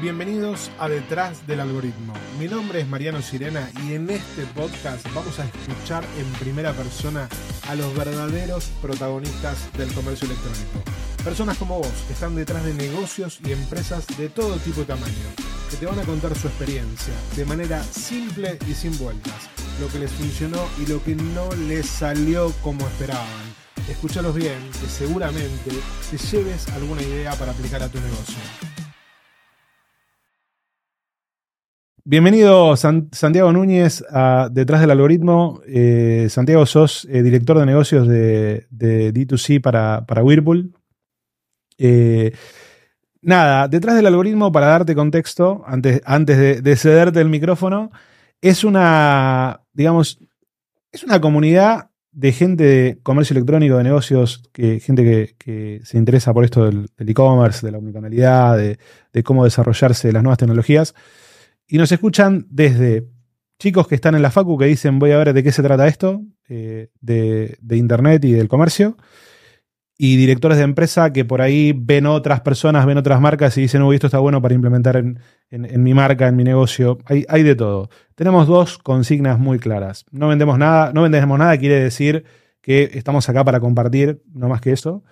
Bienvenidos a Detrás del Algoritmo. Mi nombre es Mariano Sirena y en este podcast vamos a escuchar en primera persona a los verdaderos protagonistas del comercio electrónico. Personas como vos que están detrás de negocios y empresas de todo tipo y tamaño, que te van a contar su experiencia de manera simple y sin vueltas, lo que les funcionó y lo que no les salió como esperaban. Escúchalos bien, que seguramente te lleves alguna idea para aplicar a tu negocio. Bienvenido Santiago Núñez a Detrás del Algoritmo. Eh, Santiago, sos eh, director de negocios de, D2C para, Whirlpool. Eh, nada, Detrás del Algoritmo, para darte contexto, antes, antes de, cederte el micrófono, es una, digamos, es una comunidad de gente de comercio electrónico, de negocios, que, gente que, se interesa por esto del e-commerce, de la omnicanalidad, de, de cómo desarrollarse las nuevas tecnologías. Y nos escuchan desde chicos que están en la facu que dicen voy a ver de qué se trata esto, eh, de, Internet y del comercio, y directores de empresa que por ahí ven otras personas, ven otras marcas y dicen, uy, esto está bueno para implementar en, mi marca, en mi negocio. Hay, hay, de todo. Tenemos dos consignas muy claras. No vendemos nada, no vendemos nada quiere decir que estamos acá para compartir, no más que eso.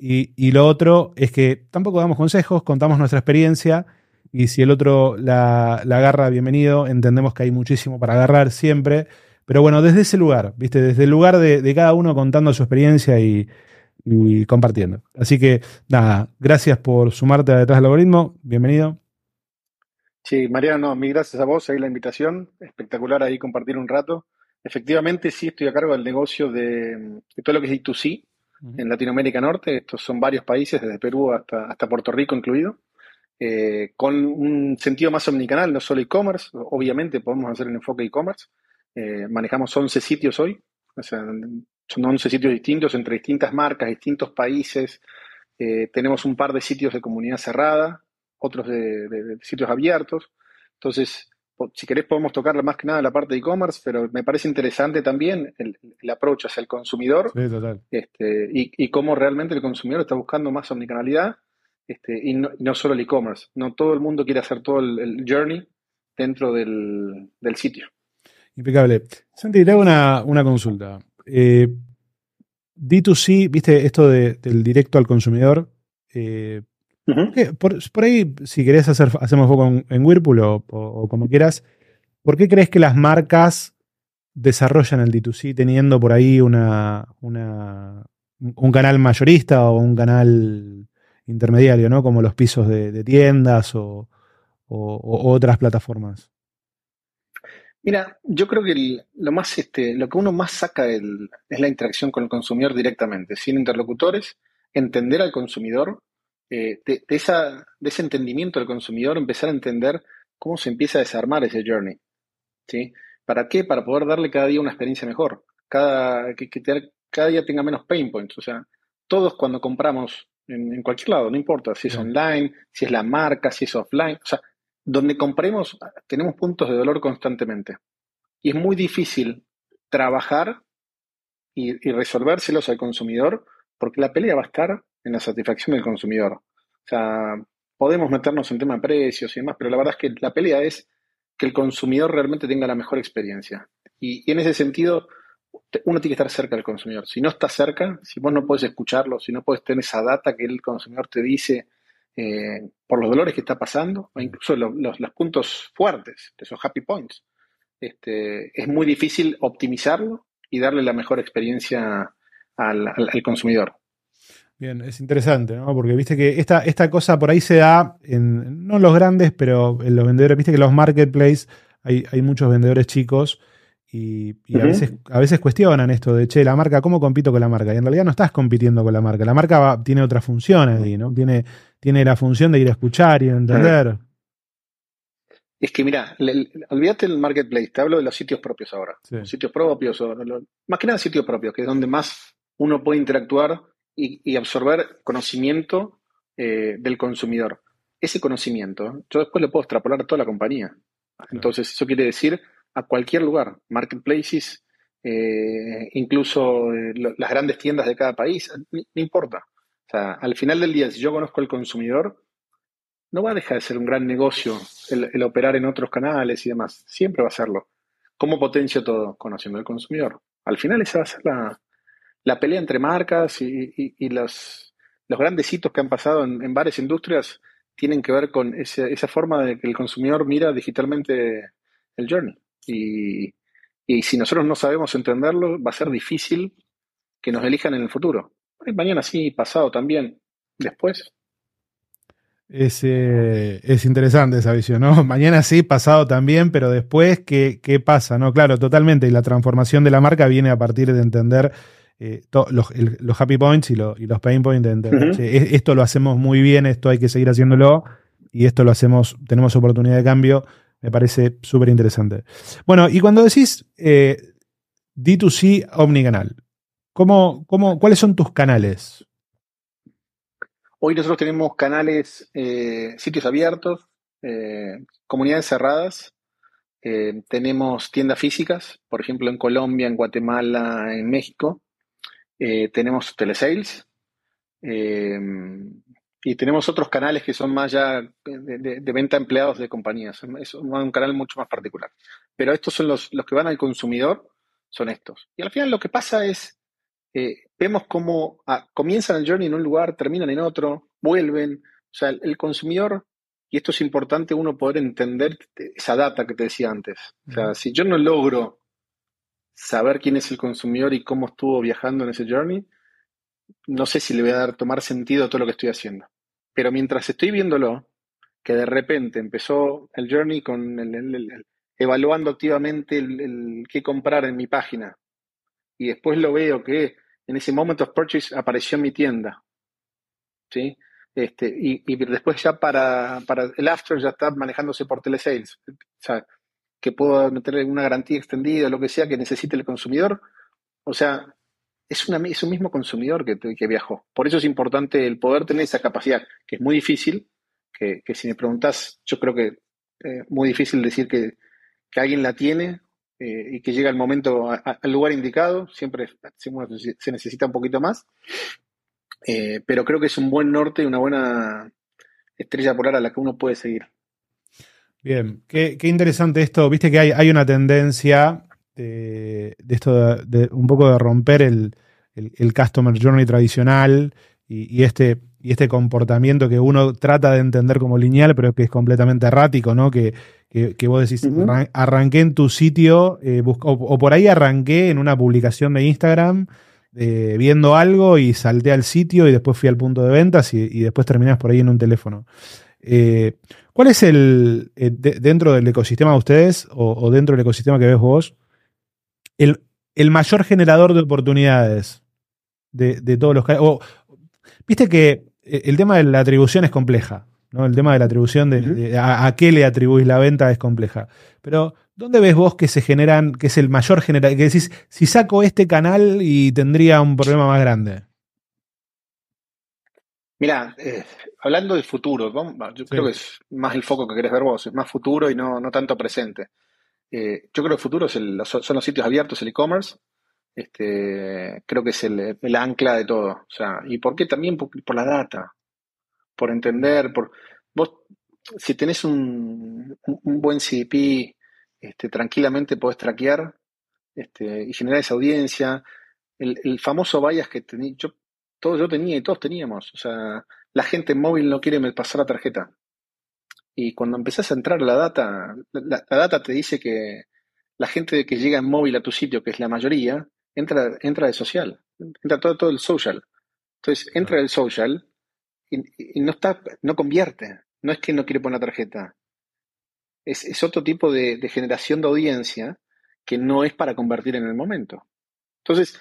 y, y lo otro es que tampoco damos consejos, contamos nuestra experiencia y si el otro la, agarra, bienvenido. Entendemos que hay muchísimo para agarrar siempre. Pero bueno, desde ese lugar, ¿viste? Desde el lugar de, cada uno contando su experiencia y, compartiendo. Así que nada, gracias por sumarte a Detrás del Algoritmo. Bienvenido. Sí, Mariano, mil gracias a vos, ahí la invitación. Espectacular ahí compartir un rato. Efectivamente, sí estoy a cargo del negocio de, todo lo que es D2C en Latinoamérica Norte. Estos son varios países, desde Perú hasta, hasta Puerto Rico incluido. Eh, con un sentido más omnicanal, no solo e-commerce, obviamente podemos hacer el enfoque e-commerce. Eh, manejamos 11 sitios hoy, o sea, son 11 sitios distintos entre distintas marcas, distintos países. Eh, tenemos un par de sitios de comunidad cerrada, otros de, sitios abiertos. Entonces, si querés podemos tocar más que nada la parte de e-commerce, pero me parece interesante también el, approach hacia el consumidor este, y, y, cómo realmente el consumidor está buscando más omnicanalidad este, y, no, solo el e-commerce. No todo el mundo quiere hacer todo el, journey dentro del, sitio. Impecable. Santi, te hago una, consulta. Eh, D2C, viste esto del directo al consumidor. Eh, por, ahí, si querés hacer, hacemos poco en, Whirlpool o, como quieras, ¿por qué crees que las marcas desarrollan el D2C teniendo por ahí una, una, un canal mayorista o un canal intermediario, ¿no? Como los pisos de, tiendas o, otras plataformas. Mira, yo creo que lo más, este, lo que uno más saca es la interacción con el consumidor directamente, sin interlocutores, entender al consumidor, eh, de, esa, de ese entendimiento del consumidor, empezar a entender cómo se empieza a desarmar ese journey. ¿sí? ¿Para qué? Para poder darle cada día una experiencia mejor, cada, que, que cada día tenga menos pain points. O sea, todos cuando compramos en, cualquier lado, no importa si es online, si es la marca, si es offline, o sea, donde compremos tenemos puntos de dolor constantemente. Y es muy difícil trabajar y, resolvérselos al consumidor porque la pelea va a estar en la satisfacción del consumidor. O sea, podemos meternos en tema de precios y demás, pero la verdad es que la pelea es que el consumidor realmente tenga la mejor experiencia. y en ese sentido, uno tiene que estar cerca del consumidor. Si no está cerca, si vos no puedes escucharlo, si no puedes tener esa data que el consumidor te dice eh, por los dolores que está pasando, o incluso los, puntos fuertes, esos happy points, este, es muy difícil optimizarlo y darle la mejor experiencia al, consumidor. Bien, es interesante, ¿no? Porque viste que esta, esta cosa por ahí se da en, no en los grandes, pero en los vendedores, viste que los marketplaces hay, hay muchos vendedores chicos y, a, veces, a veces cuestionan esto de, che, la marca, ¿cómo compito con la marca? Y en realidad no estás compitiendo con la marca. La marca tiene otra función ahí, ¿no? Tiene, tiene la función de ir a escuchar y entender. Es que mira, olvídate del marketplace, te hablo de los sitios propios ahora. Los sitios propios, o más que nada sitios propios, que es donde más uno puede interactuar y, absorber conocimiento eh, del consumidor. Ese conocimiento, yo después lo puedo extrapolar a toda la compañía. Entonces, eso quiere decir a cualquier lugar, marketplaces, eh, incluso eh, las grandes tiendas de cada país, no importa. O sea, al final del día, si yo conozco al consumidor, no va a dejar de ser un gran negocio el, operar en otros canales y demás. Siempre va a serlo. ¿Cómo potencio todo? Conociendo al consumidor. Al final esa va a ser la, pelea entre marcas y, los, los, grandes hitos que han pasado en, varias industrias tienen que ver con esa forma de que el consumidor mira digitalmente el journey. Y, y si nosotros no sabemos entenderlo, va a ser difícil que nos elijan en el futuro. Mañana sí, pasado también, después es, eh, es, interesante esa visión, ¿no? Mañana sí, pasado también, pero después, ¿qué, ¿qué, pasa? No, claro, totalmente. Y la transformación de la marca viene a partir de entender eh, los, los, happy points y, y, los pain points. De entender, esto lo hacemos muy bien, esto hay que seguir haciéndolo, y esto lo hacemos, tenemos oportunidad de cambio. Me parece súper interesante. Bueno, y cuando decís eh, D2C omnicanal, ¿cómo, cómo, ¿cuáles son tus canales? Hoy nosotros tenemos canales, eh, sitios abiertos, eh, comunidades cerradas, tenemos tiendas físicas, por ejemplo en Colombia, en Guatemala, en México, tenemos telesales y tenemos otros canales que son más ya de, venta a empleados de compañías, es un canal mucho más particular. Pero estos son los, los que van al consumidor, son estos. Y al final lo que pasa es eh, vemos cómo ah, comienzan el journey en un lugar, terminan en otro, vuelven. O sea, el, consumidor, y esto es importante uno poder entender esa data que te decía antes. O sea, si yo no logro saber quién es el consumidor y cómo estuvo viajando en ese journey, no sé si le voy a dar tomar sentido a todo lo que estoy haciendo. Pero mientras estoy viéndolo, que de repente empezó el journey con el, evaluando activamente el, qué comprar en mi página, y después lo veo que en ese moment of purchase apareció en mi tienda. ¿sí? Este, y, después ya para, para, el after ya está manejándose por telesales. O sea, que puedo meter una garantía extendida, lo que sea que necesite el consumidor. O sea, es, una, es un mismo consumidor que, que viajó. Por eso es importante el poder tener esa capacidad, que es muy difícil, que, que si me preguntas, yo creo que es eh, muy difícil decir que, que alguien la tiene eh, y que llega el momento al lugar indicado, siempre se necesita un poquito más, eh, pero creo que es un buen norte y una buena estrella polar a la que uno puede seguir. Bien, qué, interesante esto, viste que hay, hay una tendencia de, esto de, un poco de romper el, el, Customer Journey tradicional y, este, y este comportamiento que uno trata de entender como lineal, pero que es completamente errático, ¿no? Que, que, vos decís, arranqué en tu sitio, eh, o, por ahí arranqué en una publicación de Instagram eh, viendo algo y salté al sitio y después fui al punto de ventas y, después terminás por ahí en un teléfono. Eh, ¿Cuál es el, dentro del ecosistema de ustedes o, dentro del ecosistema que ves vos, el, mayor generador de oportunidades de, todos los... O, Viste que el tema de la atribución es compleja. El tema de la atribución de, a, qué le atribuís la venta es compleja. Pero, ¿dónde ves vos que se generan, que es el mayor general, que decís, si saco este canal y tendría un problema más grande? Mira, eh, hablando de futuro, yo creo que es más el foco que querés ver vos, es más futuro y no, no tanto presente. Eh, yo creo que el futuro son los sitios abiertos, el e-commerce. Este, creo que es el, ancla de todo. O sea, ¿y por qué? También por la data por entender, por vos, si tenés un, buen CDP, este, tranquilamente podés traquear este, y generar esa audiencia. El, famoso bias que tenía, yo, todo, yo tenía y todos teníamos. O sea, la gente en móvil no quiere pasar la tarjeta. Y cuando empezás a entrar la data, la, data te dice que la gente que llega en móvil a tu sitio, que es la mayoría, entra, entra de social, entra todo, todo el social. Entonces, entra el social y, no está, no convierte. No es que no quiere poner la tarjeta. Es, otro tipo de, generación de audiencia que no es para convertir en el momento. Entonces,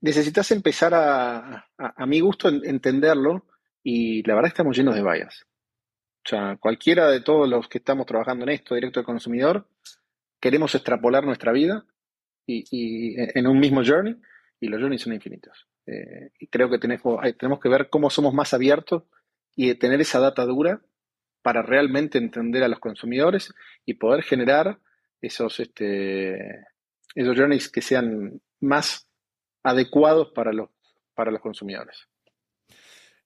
necesitas empezar a, a, mi gusto, entenderlo y la verdad estamos llenos de vallas. O sea, cualquiera de todos los que estamos trabajando en esto, directo al consumidor, queremos extrapolar nuestra vida y, y en un mismo journey y los journeys son infinitos. Eh, y creo que tenemos, que ver cómo somos más abiertos y tener esa data dura para realmente entender a los consumidores y poder generar esos, este, journeys que sean más adecuados para los, para los consumidores.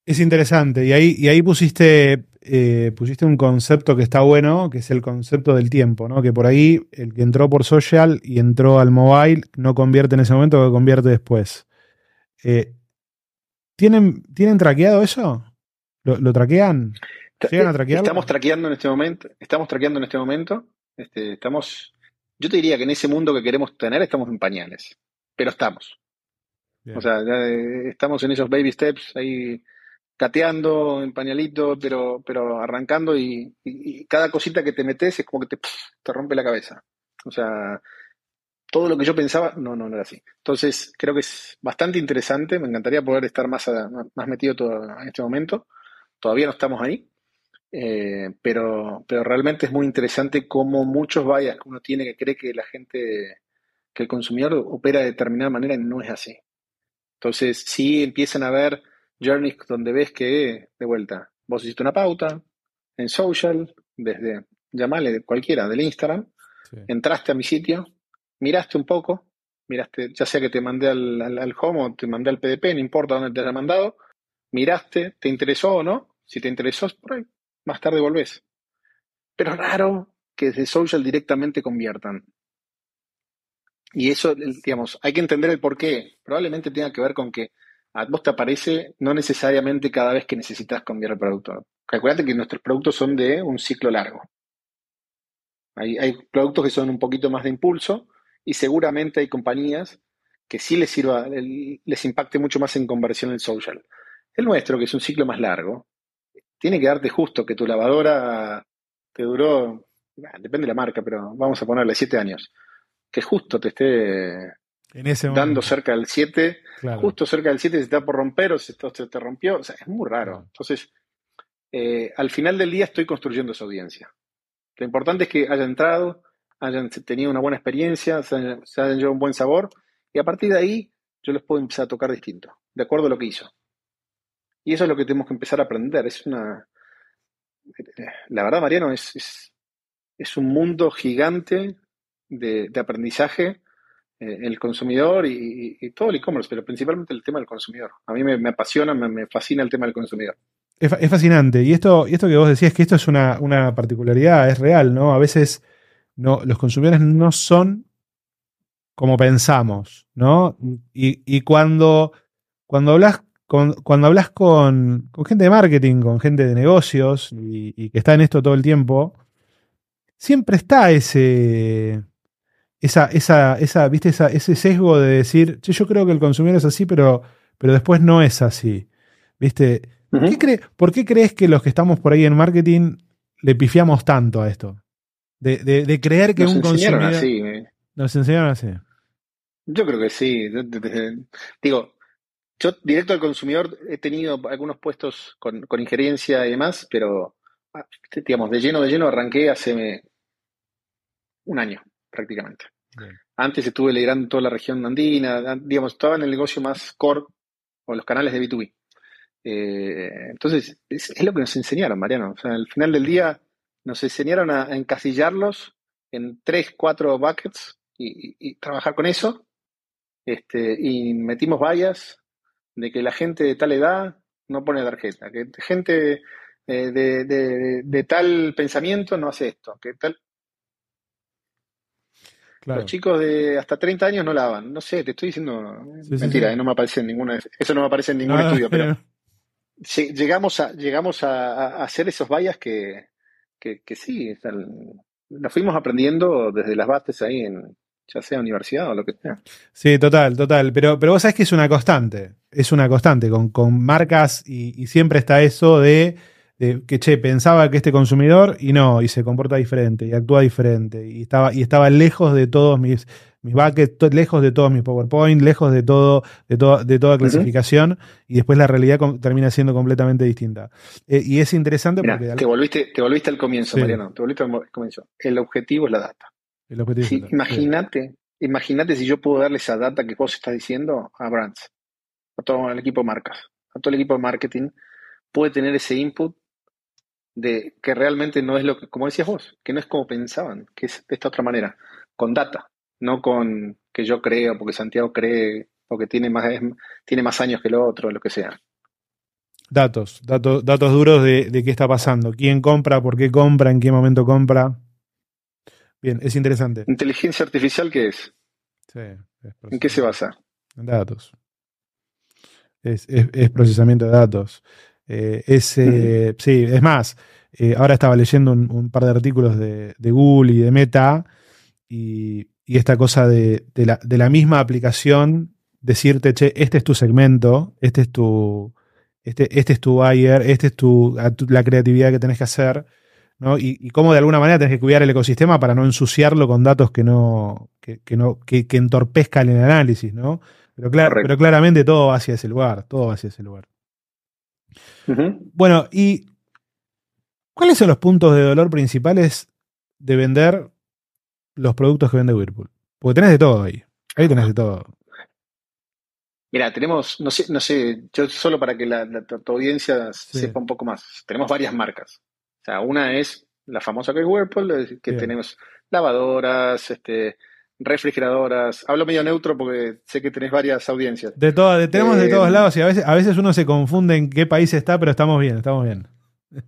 Es interesante, y ahí, y ahí pusiste eh, pusiste un concepto que está bueno, que es el concepto del tiempo, ¿no? Que por ahí el que entró por social y entró al mobile no convierte en ese momento, que convierte después. Eh, ¿tienen, ¿Tienen traqueado eso? ¿Lo, traquean? ¿Llegan a traquearlo? Estamos traqueando en este momento. Estamos traqueando en este momento. Este, estamos. Yo te diría que en ese mundo que queremos tener estamos en pañales. Pero estamos. O sea, eh, estamos en esos baby steps ahí cateando en pañalito, pero, pero arrancando y, cada cosita que te metes es como que te, te rompe la cabeza. O sea, todo lo que yo pensaba, no, no, no era así. Entonces, creo que es bastante interesante, me encantaría poder estar más, más metido todo en este momento. Todavía no estamos ahí, eh, pero, pero realmente es muy interesante cómo muchos vallas que uno tiene que cree que la gente, que el consumidor opera de determinada manera no es así. Entonces, sí empiezan a ver journeys donde ves que, de vuelta, vos hiciste una pauta en social, desde, llamale cualquiera, del Instagram, entraste a mi sitio, miraste un poco, miraste, ya sea que te mandé al, al, home o te mandé al PDP, no importa dónde te haya mandado, miraste, te interesó o no, si te interesó, por ahí, más tarde volvés. Pero raro que desde social directamente conviertan. Y eso, digamos, hay que entender el por qué. Probablemente tenga que ver con que a vos te aparece no necesariamente cada vez que necesitas cambiar el producto. Acuérdate que nuestros productos son de un ciclo largo. Hay, productos que son un poquito más de impulso y seguramente hay compañías que sí les sirva, les impacte mucho más en conversión en social. El nuestro, que es un ciclo más largo, tiene que darte justo que tu lavadora te duró, depende de la marca, pero vamos a ponerle siete años, que justo te esté dando cerca del 7, justo cerca del 7 se está por romper o se, te rompió, o sea, es muy raro. Entonces, eh, al final del día estoy construyendo esa audiencia. Lo importante es que haya entrado, hayan tenido una buena experiencia, se hayan, llevado un buen sabor, y a partir de ahí yo les puedo empezar a tocar distinto, de acuerdo a lo que hizo. Y eso es lo que tenemos que empezar a aprender. Es una. La verdad, Mariano, es, es, un mundo gigante de, de aprendizaje eh, el consumidor y, todo el e-commerce, pero principalmente el tema del consumidor. A mí me, apasiona, me, fascina el tema del consumidor. Es, fascinante. Y esto, y esto que vos decías, que esto es una, particularidad, es real, ¿no? A veces no, los consumidores no son como pensamos, ¿no? Y, cuando, cuando hablas con, cuando hablas con, gente de marketing, con gente de negocios y, y, que está en esto todo el tiempo, siempre está ese, esa, esa, esa, ¿viste? ese sesgo de decir, yo creo que el consumidor es así, pero, pero después no es así. ¿Viste? ¿Por qué crees que los que estamos por ahí en marketing le pifiamos tanto a esto? De, creer que un consumidor. Así, Nos enseñaron así. Yo creo que sí. Digo, yo directo al consumidor he tenido algunos puestos con, con injerencia y demás, pero ah, digamos, de lleno, de lleno arranqué hace un año prácticamente. Antes estuve liderando toda la región andina, digamos, estaba en el negocio más core o los canales de B2B. Eh, entonces, es, lo que nos enseñaron, Mariano. O sea, al final del día nos enseñaron a, encasillarlos en tres, cuatro buckets y, trabajar con eso. Este, y metimos vallas de que la gente de tal edad no pone tarjeta, que gente eh, de, de, tal pensamiento no hace esto, que tal. Los chicos de hasta 30 años no lavan. No sé, te estoy diciendo mentira, eh, no me aparece en ninguna, eso no me aparece en ningún ah, estudio, pero llegamos a, llegamos a, hacer esos vallas que, que, sí, lo fuimos aprendiendo desde las bases ahí en, ya sea universidad o lo que sea. Sí, total, total. Pero, pero vos sabés que es una constante. Es una constante con, con marcas y, siempre está eso de que che, pensaba que este consumidor y no, y se comporta diferente y actúa diferente y estaba, y estaba lejos de todos mis, mis buckets, lejos de todos mis PowerPoint, lejos de todo, de, de toda clasificación, y después la realidad termina siendo completamente distinta. Eh, y es interesante porque. Te volviste, te volviste al comienzo, Mariano, te volviste al comienzo. El objetivo es la data. El objetivo imagínate, imagínate si yo puedo darle esa data que vos estás diciendo a Brands, a todo el equipo de marcas, a todo el equipo de marketing, puede tener ese input de que realmente no es lo que, como decías vos, que no es como pensaban, que es de esta otra manera, con data, no con que yo creo, porque Santiago cree, o que tiene más, tiene más años que el otro, lo que sea. Datos, datos, datos duros de, qué está pasando. ¿Quién compra? ¿Por qué compra? ¿En qué momento compra? Bien, es interesante. ¿Inteligencia artificial qué es? Sí. ¿En qué se basa? En datos. Es, procesamiento de datos. Eh, es, sí, es más, eh, ahora estaba leyendo un, par de artículos de, Google y de Meta y, esta cosa de, la, de la misma aplicación decirte, che, este es tu segmento, este es tu, este, este es tu buyer, este es tu, la creatividad que tenés que hacer, ¿no? Y, cómo de alguna manera tenés que cuidar el ecosistema para no ensuciarlo con datos que no, que, no, que, entorpezcan el análisis, ¿no? Pero, pero claramente todo va hacia ese lugar, todo va hacia ese lugar. Bueno, ¿y cuáles son los puntos de dolor principales de vender los productos que vende Whirlpool? Porque tenés de todo ahí. Ahí tenés de todo. Mira, tenemos, no sé, no sé, yo solo para que la, tu audiencia sepa un poco más, tenemos varias marcas. O sea, una es la famosa que es Whirlpool, que tenemos lavadoras, este, refrigeradoras. Hablo medio neutro porque sé que tenés varias audiencias. De todas, tenemos de todos eh, lados y a veces, a veces uno se confunde en qué país está, pero estamos bien, estamos bien.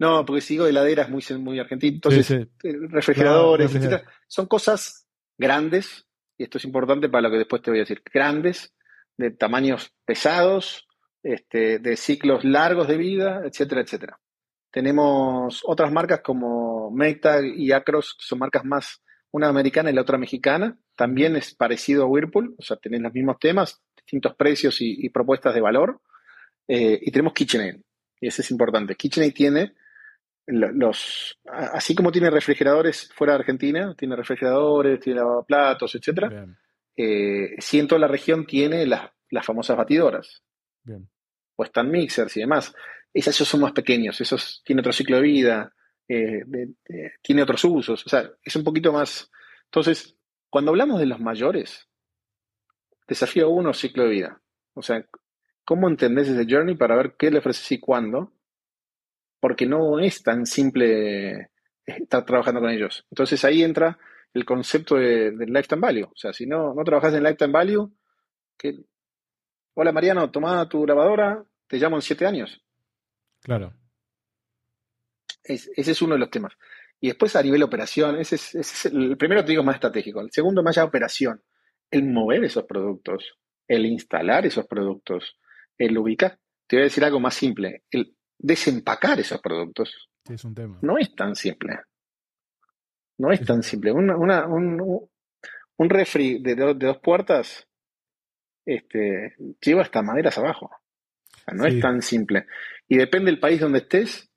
No, porque sigo heladeras muy, muy argentinas. Entonces, eh, refrigeradores, etcétera. Son cosas grandes, y esto es importante para lo que después te voy a decir, grandes, de tamaños pesados, este, de ciclos largos de vida, etcétera, etcétera. Tenemos otras marcas como Maytag y Acros, que son marcas más, una americana y la otra mexicana. También es parecido a Whirlpool, o sea, tienen los mismos temas, distintos precios y, propuestas de valor. Eh, y tenemos KitchenAid, y eso es importante. KitchenAid tiene los, así como tiene refrigeradores fuera de Argentina, tiene refrigeradores, tiene lavaplatos, etcétera eh, si en toda la región tiene las, famosas batidoras. Bien. O están mixers y demás. Esos son más pequeños, esos tienen otro ciclo de vida, eh, tiene otros usos. O sea, es un poquito más. Entonces, cuando hablamos de los mayores, desafío uno, ciclo de vida. O sea, ¿cómo entendés ese journey para ver qué le ofreces y cuándo? Porque no es tan simple estar trabajando con ellos. Entonces ahí entra el concepto de, lifetime value. O sea, si no, no trabajas en lifetime value, hola Mariano, toma tu grabadora, te llamo en siete años. Claro. Ese es uno de los temas. Y después a nivel operación, ese es, el primero te digo más estratégico. El segundo más ya operación. El mover esos productos, el instalar esos productos, el ubicar. Te voy a decir algo más simple. El desempacar esos productos. es un tema. No es tan simple. No es tan simple. un, un, refri de, de, dos puertas este, lleva hasta maderas abajo. no es tan simple. Y depende del país donde estés.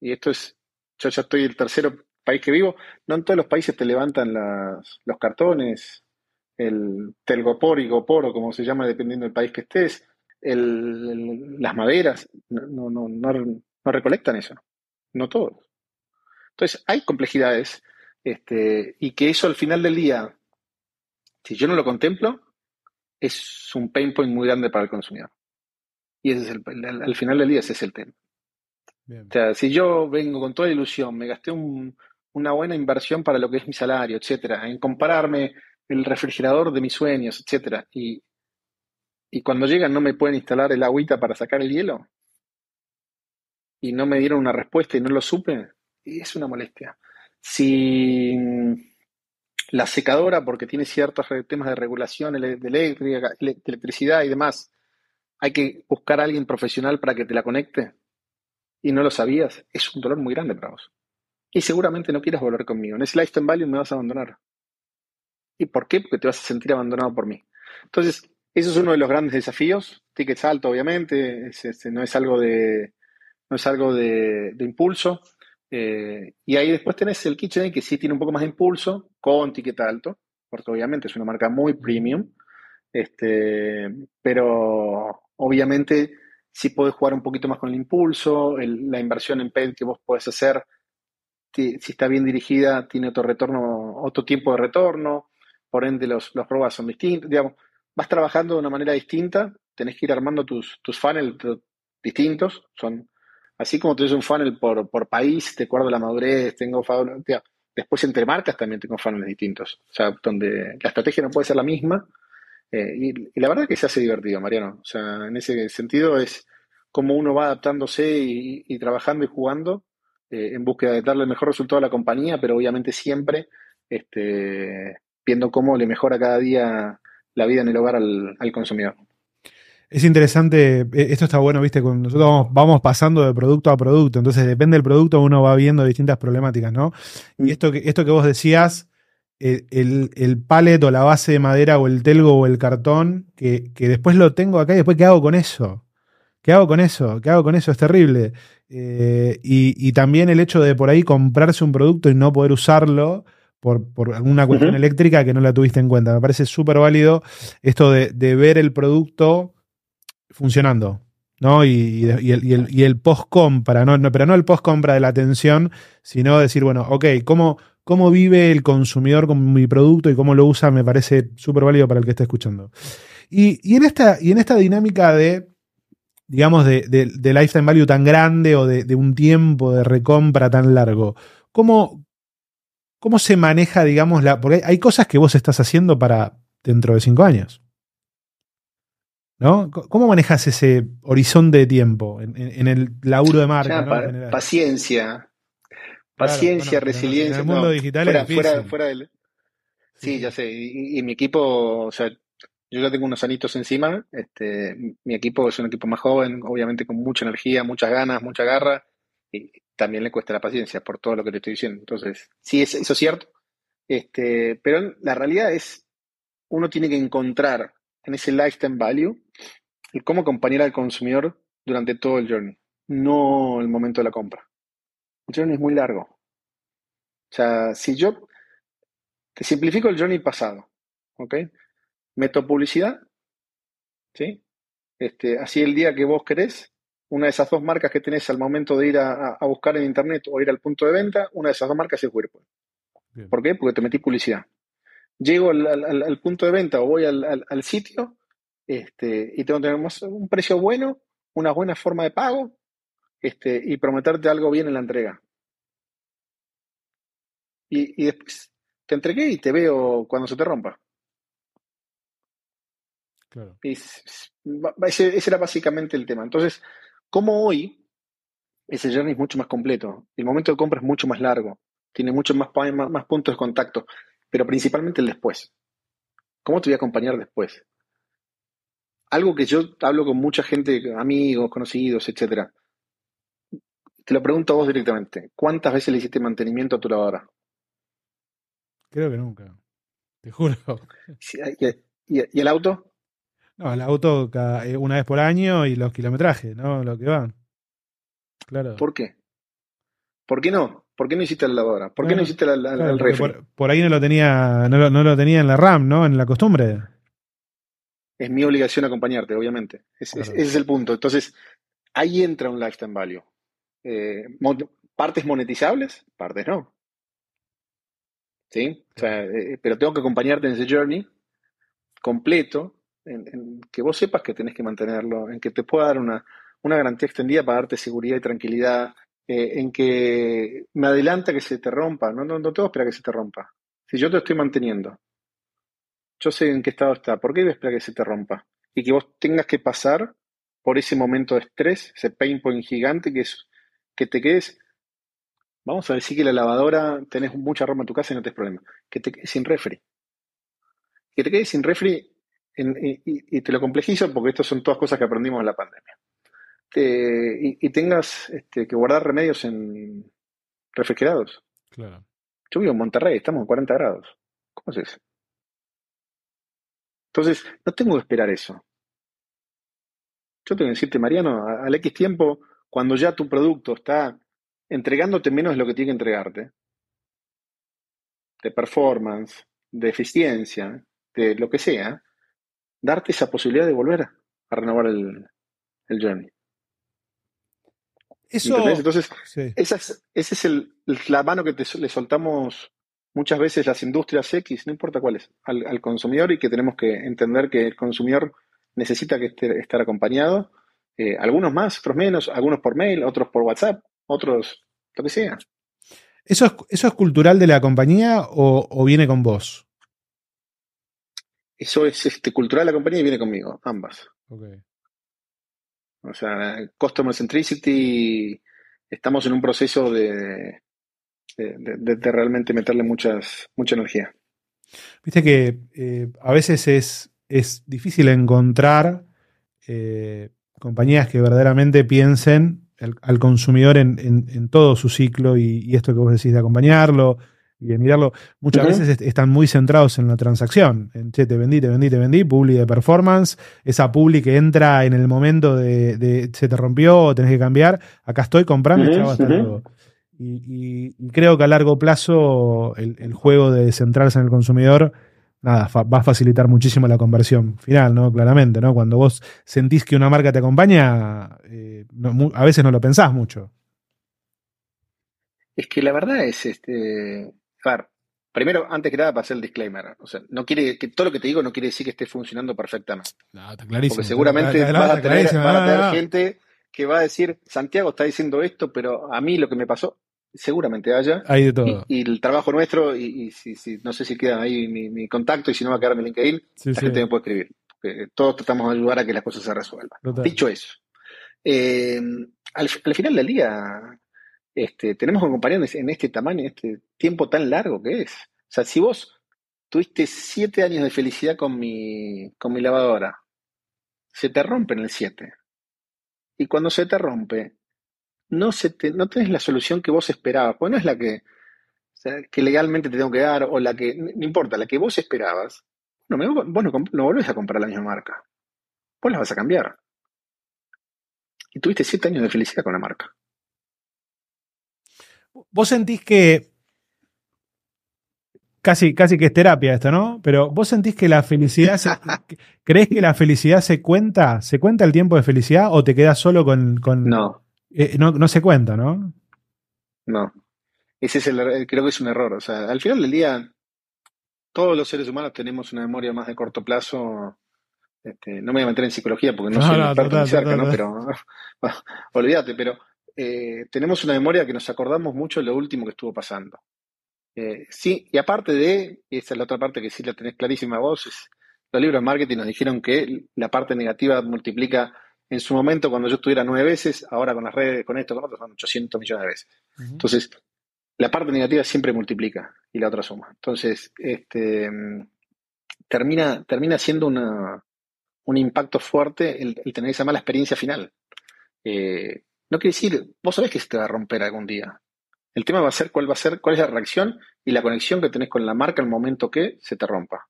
Y esto es, yo ya estoy el tercero país que vivo. No en todos los países te levantan las, los cartones, el telgopor y gopor, o como se llama dependiendo del país que estés, el, las maderas, no, no, no, no recolectan eso. No todos. Entonces, hay complejidades este, y que eso al final del día, si yo no lo contemplo, es un pain point muy grande para el consumidor. Y ese es el, al final del día ese es el tema. O sea, si yo vengo con toda ilusión, me gasté una buena inversión para lo que es mi salario, etcétera, en compararme el refrigerador de mis sueños, etcétera, y, y cuando llegan no me pueden instalar el agüita para sacar el hielo, y no me dieron una respuesta y no lo supe, es una molestia. Si la secadora, porque tiene ciertos temas de regulación de, de electricidad y demás, hay que buscar a alguien profesional para que te la conecte y no lo sabías, es un dolor muy grande para vos. Y seguramente no quieras volver conmigo. En ese lifetime value me vas a abandonar. ¿Y por qué? Porque te vas a sentir abandonado por mí. Entonces, eso es uno de los grandes desafíos. Tickets alto, obviamente. no es algo de, no es algo de impulso. Eh, y ahí después tenés el KitchenAid que sí tiene un poco más de impulso, con ticket alto, porque obviamente es una marca muy premium. Este, pero obviamente sí podés jugar un poquito más con el impulso, la inversión en paid que vos podés hacer, si está bien dirigida, tiene otro retorno, otro tiempo de retorno, por ende los, los pruebas son distintos, digamos, vas trabajando de una manera distinta, tenés que ir armando tus, tus funnels distintos, son Así como tienes un funnel por, por país, de acuerdo la madurez, tengo después entre marcas también tengo funnels distintos. O sea, donde la estrategia no puede ser la misma. Eh, y, la verdad que se hace divertido, Mariano. O sea, en ese sentido es, cómo uno va adaptándose y, trabajando y jugando eh, en búsqueda de darle el mejor resultado a la compañía, pero obviamente siempre este, viendo cómo le mejora cada día la vida en el hogar al, consumidor. Es interesante, eh, esto está bueno, viste, nosotros vamos, pasando de producto a producto, entonces depende del producto, uno va viendo distintas problemáticas, ¿no? Y mm. esto que, esto que vos decías, el, el pallet o la base de madera o el telgo o el cartón, que, después lo tengo acá y después ¿qué hago con eso? ¿Qué hago con eso? ¿Qué hago con eso? Es terrible. Eh, y, también el hecho de por ahí comprarse un producto y no poder usarlo por, alguna cuestión eléctrica que no la tuviste en cuenta. Me parece súper válido esto de, ver el producto funcionando. ¿no? Y, el, el post-compra, ¿no? pero no el post-compra de la atención, sino decir, bueno, ok, ¿cómo, cómo vive el consumidor con mi producto y cómo lo usa, me parece súper válido para el que esté escuchando. Y, en esta, y en esta dinámica de, digamos, de, lifetime value tan grande o de, un tiempo de recompra tan largo, ¿cómo, cómo se maneja, digamos, la. Porque hay cosas que vos estás haciendo para dentro de cinco años. ¿No? ¿Cómo manejas ese horizonte de tiempo en, el laburo de marca? paciencia, Paciencia, resiliencia. En el mundo digital fuera, fuera, del... Sí, ya sé. Y, mi equipo, o sea, yo ya tengo unos anitos encima. Este, mi equipo es un equipo más joven, obviamente con mucha energía, muchas ganas, mucha garra. Y también le cuesta la paciencia por todo lo que te estoy diciendo. Entonces, sí, es, eso es cierto. Este, pero la realidad es, uno tiene que encontrar en ese lifetime value el cómo acompañar al consumidor durante todo el journey, no el momento de la compra. El journey es muy largo. O sea, si yo te simplifico el journey pasado, ¿ok? Meto publicidad, ¿sí? Este, así el día que vos querés, una de esas dos marcas que tenés al momento de ir a, buscar en internet o ir al punto de venta, una de esas dos marcas es Whirlpool. ¿Por qué? Porque te metí publicidad. Llego al, punto de venta o voy al, sitio este, y tengo que tener un precio bueno, una buena forma de pago este, y prometerte algo bien en la entrega. Y, después te entregué y te veo cuando se te rompa. Claro. ese, era básicamente el tema. Entonces, como hoy ese journey es mucho más completo, el momento de compra es mucho más largo, tiene muchos más, más, más puntos de contacto, pero principalmente el después. ¿Cómo te voy a acompañar después? Algo que yo hablo con mucha gente, amigos, conocidos, etcétera. Te lo pregunto a vos directamente. ¿Cuántas veces le hiciste mantenimiento a tu lavadora? Creo que nunca. Te juro. ¿Y, el auto? No, el auto eh, una vez por año y los kilometrajes, ¿no? Lo que van. Claro. ¿Por qué? ¿Por qué no? ¿Por qué no hiciste la lavadora? ¿Por qué no hiciste el refri? Por, ahí no lo tenía, no lo, tenía en la RAM, ¿no? En la costumbre. Es mi obligación acompañarte, obviamente. ese es el punto. Entonces, ahí entra un lifetime value. Eh, partes monetizables, partes no. ¿Sí? Eh, pero tengo que acompañarte en ese journey completo, en, que vos sepas que tenés que mantenerlo, en que te pueda dar una, garantía extendida para darte seguridad y tranquilidad, eh, en que me adelanta que se te rompa, no, no, no tengo que esperar que se te rompa. Si yo te estoy manteniendo, yo sé en qué estado está, ¿por qué voy a esperar que se te rompa? Y que vos tengas que pasar por ese momento de estrés, ese pain point gigante que es que te quedes, vamos a decir que la lavadora tenés mucha ropa en tu casa y no tenés problema, que te quedes sin refri. Que te quedes sin refri y, te lo complejizo porque estas son todas cosas que aprendimos en la pandemia. y, tengas este, que guardar remedios en refrigerados. Claro. Yo vivo en Monterrey, estamos en 40 grados. ¿Cómo es eso? Entonces, no tengo que esperar eso. Yo tengo que decirte, Mariano, al X tiempo cuando ya tu producto está entregándote menos de lo que tiene que entregarte, de performance, de eficiencia, de lo que sea, darte esa posibilidad de volver a renovar el, journey. Eso, Entonces, esa es, ese es el, la mano que le soltamos muchas veces las industrias X, no importa cuáles, al, al, consumidor y que tenemos que entender que el consumidor necesita que esté, estar acompañado eh, algunos más, otros menos, algunos por mail, otros por WhatsApp, otros lo que sea. ¿Eso es, eso es cultural de la compañía o, viene con vos? Eso es este, cultural de la compañía y viene conmigo, ambas. O sea, Customer Centricity, estamos en un proceso de, de, realmente meterle muchas, mucha energía. Viste que eh, a veces es, es difícil encontrar eh, compañías que verdaderamente piensen al consumidor en, todo su ciclo y, esto que vos decís de acompañarlo y de mirarlo, muchas veces están muy centrados en la transacción, en che, te vendí, te vendí, te vendí, publi de performance, esa publi que entra en el momento de, se te rompió o tenés que cambiar, acá estoy comprando y, y, creo que a largo plazo el, el juego de centrarse en el consumidor nada, va a facilitar muchísimo la conversión final, ¿no? Claramente, ¿no? Cuando vos sentís que una marca te acompaña, eh, a veces no lo pensás mucho. Es que la verdad es, este, primero, antes que nada, para hacer el disclaimer, o sea, no quiere, que todo lo que te digo no quiere decir que esté funcionando perfectamente. No, está clarísimo. Porque seguramente vas a tener gente que va a decir, Santiago está diciendo esto, pero a mí lo que me pasó, seguramente haya. Hay de todo. Y, el trabajo nuestro, y, si, no sé si queda ahí mi, contacto y si no va a quedar mi LinkedIn, la gente me puede escribir. todos tratamos de ayudar a que las cosas se resuelvan. Dicho eso, eh, al, final del día, este, tenemos que acompañar en este tamaño, en este tiempo tan largo que es. O sea, si vos tuviste siete años de felicidad con mi, con mi lavadora, se te rompe en el siete. Y cuando se te rompe, no, se no tenés la solución que vos esperabas, pues no es la que, que legalmente te tengo que dar o la que, no importa, la que vos esperabas, no, vos no, no, volvés a comprar la misma marca, vos la vas a cambiar. Y tuviste siete años de felicidad con la marca. Vos sentís que casi, casi que es terapia esto, ¿no? Pero vos sentís que la felicidad, ¿crees que la felicidad se cuenta? ¿Se cuenta el tiempo de felicidad o te quedas solo con... con... No, eh, no, se cuenta, ¿no? No. Ese es el, creo que es un error. O sea, al final del día, todos los seres humanos tenemos una memoria más de corto plazo. Este, no me voy a meter en psicología porque no, soy un experto cerca, ¿no? Pero olvídate, pero eh, tenemos una memoria que nos acordamos mucho de lo último que estuvo pasando. Eh, sí, y aparte de, y esa es la otra parte que sí la tenés clarísima vos, es, los libros de marketing nos dijeron que la parte negativa multiplica en su momento cuando yo estuviera nueve veces, ahora con las redes, con esto, con otro, son 800 millones de veces. Entonces, la parte negativa siempre multiplica y la otra suma. Entonces, este, termina, termina siendo una, un impacto fuerte el, tener esa mala experiencia final. Eh, no quiere decir, vos sabés que se te va a romper algún día. El tema va a ser cuál va a ser, cuál es la reacción y la conexión que tenés con la marca al momento que se te rompa.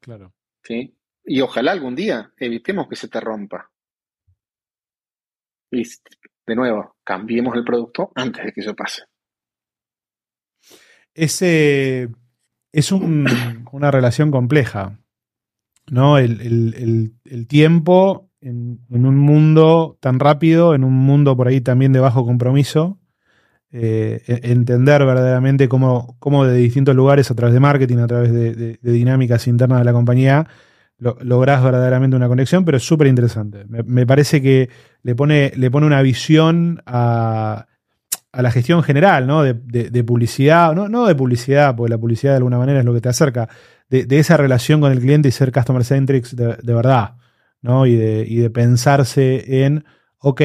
Claro. ¿Sí? Y ojalá algún día evitemos que se te rompa. Y de nuevo, cambiemos el producto antes de que eso pase. Ese es una relación compleja, ¿no? El, tiempo en, un mundo tan rápido, en un mundo por ahí también de bajo compromiso, eh, e, entender verdaderamente cómo, cómo, de distintos lugares, a través de marketing, a través de dinámicas internas de la compañía, lográs verdaderamente una conexión, pero es súper interesante. Me, parece que le pone, le pone una visión a, la gestión general, ¿no? De, publicidad, no, no de publicidad, porque la publicidad de alguna manera es lo que te acerca, de, esa relación con el cliente y ser customer centric de, verdad, ¿no? Y de, y de pensarse en, ok,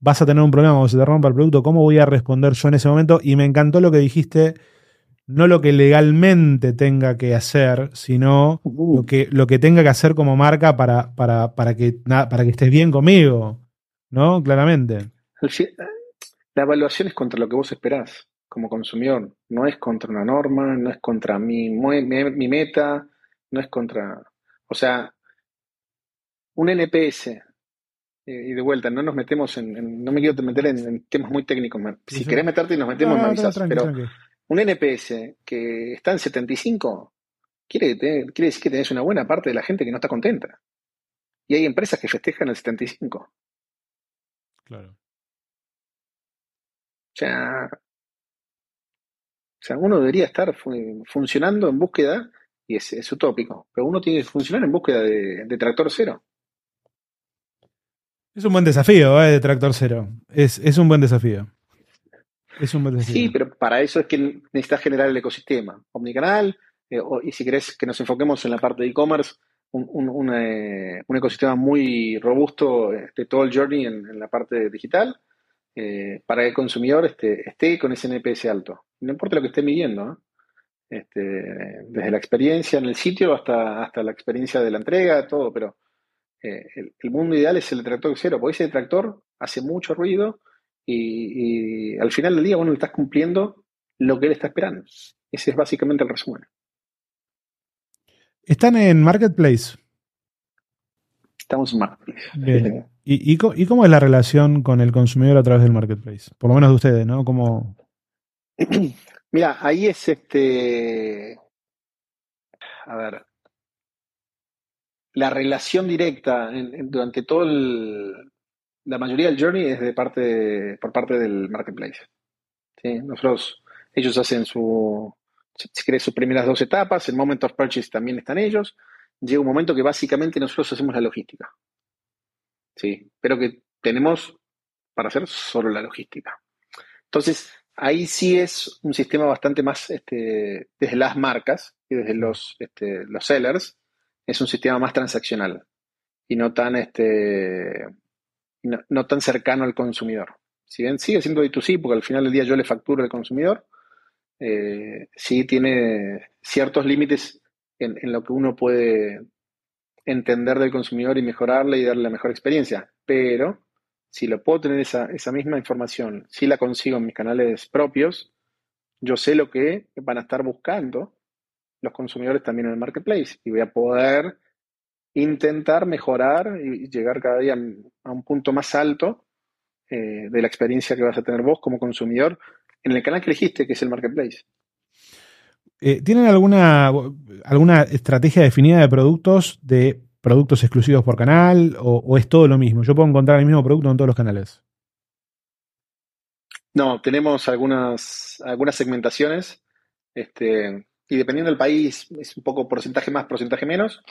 vas a tener un problema cuando se te rompa el producto, ¿cómo voy a responder yo en ese momento? Y me encantó lo que dijiste no lo que legalmente tenga que hacer, sino uh. lo, que, lo que tenga que hacer como marca para, para, para, que, para que estés bien conmigo, ¿no? Claramente. La evaluación es contra lo que vos esperás como consumidor, no es contra una norma, no es contra mi, mi, meta, no es contra... O sea, un NPS, eh, y de vuelta, no nos metemos en, no me quiero meter en, temas muy técnicos. Si querés meterte y nos metemos, en me pero un NPS que está en 75 quiere, quiere decir que tenés una buena parte de la gente que no está contenta. Y hay empresas que festejan el 75. Claro. O sea, o sea, uno debería estar funcionando en búsqueda, y es, es, utópico, pero uno tiene que funcionar en búsqueda de, tractor cero. Es un buen desafío, ¿eh? De tractor cero. Es, es un buen desafío. Un Sí, pero para eso es que necesitas generar el ecosistema. Omnicanal, eh, y si querés que nos enfoquemos en la parte de e-commerce, un, ecosistema muy robusto de este, todo el journey en, la parte digital para que el consumidor esté, esté con ese NPS alto. No importa lo que esté midiendo, este, desde la experiencia en el sitio hasta, hasta la experiencia de la entrega, todo, pero eh, el, mundo ideal es el tractor cero, porque ese tractor hace mucho ruido y, al final del día, bueno, le estás cumpliendo lo que él está esperando. Ese es básicamente el resumen. ¿Están en Marketplace? Estamos en Marketplace. ¿Y, y, cómo es la relación con el consumidor a través del Marketplace? Por lo menos de ustedes, ¿no? ¿Cómo... Mira, ahí es este. A ver. La relación directa durante todo el. La mayoría del journey es de parte por parte del marketplace. ¿sí? Nosotros, ellos hacen su, si querés, sus primeras dos etapas, el moment of purchase también están ellos. Llega un momento que básicamente nosotros hacemos la logística. ¿sí? Pero que tenemos para hacer solo la logística. Entonces, ahí sí es un sistema bastante más este, desde las marcas y desde los, este, los sellers, es un sistema más transaccional y no tan, este, no, tan cercano al consumidor. Si bien sigue siendo D2C, porque al final del día yo le facturo al consumidor, eh, sí tiene ciertos límites en, lo que uno puede entender del consumidor y mejorarle y darle la mejor experiencia. Pero si lo puedo tener esa, misma información, si la consigo en mis canales propios, yo sé lo que van a estar buscando los consumidores también en el marketplace y voy a poder intentar mejorar y llegar cada día a un punto más alto eh, de la experiencia que vas a tener vos como consumidor en el canal que elegiste, que es el marketplace. Eh, ¿Tienen alguna, alguna estrategia definida de productos de productos exclusivos por canal o, es todo lo mismo? Yo puedo encontrar el mismo producto en todos los canales. No, tenemos algunas, algunas segmentaciones este, y dependiendo del país es un poco porcentaje más, porcentaje menos.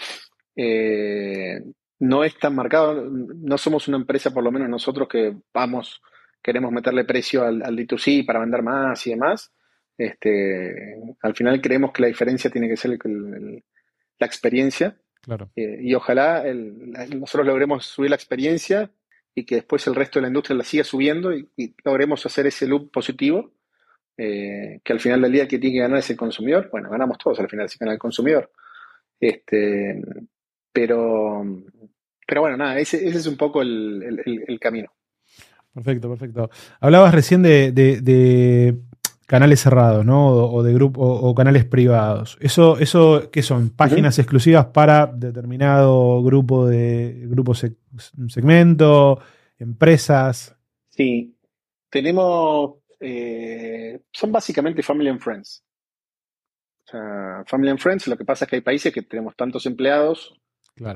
Eh, no es tan marcado, no somos una empresa, por lo menos nosotros, que vamos, queremos meterle precio al, al D2C para vender más y demás. Este, al final creemos que la diferencia tiene que ser la experiencia Claro. Eh, y ojalá nosotros logremos subir la experiencia y que después el resto de la industria la siga subiendo y, logremos hacer ese loop positivo, eh, que al final del día que tiene que ganar es el consumidor. Bueno, ganamos todos al final si gana el consumidor. Este, pero, pero bueno, nada, ese, es un poco el, camino. Perfecto, perfecto. Hablabas recién de canales cerrados, ¿no? O, de grupo o, canales privados. Eso, eso, ¿qué son? Páginas exclusivas para determinado grupo de grupo segmento, empresas. Sí, tenemos, eh, son básicamente Family and Friends. O sea, Family and Friends, lo que pasa es que hay países que tenemos tantos empleados,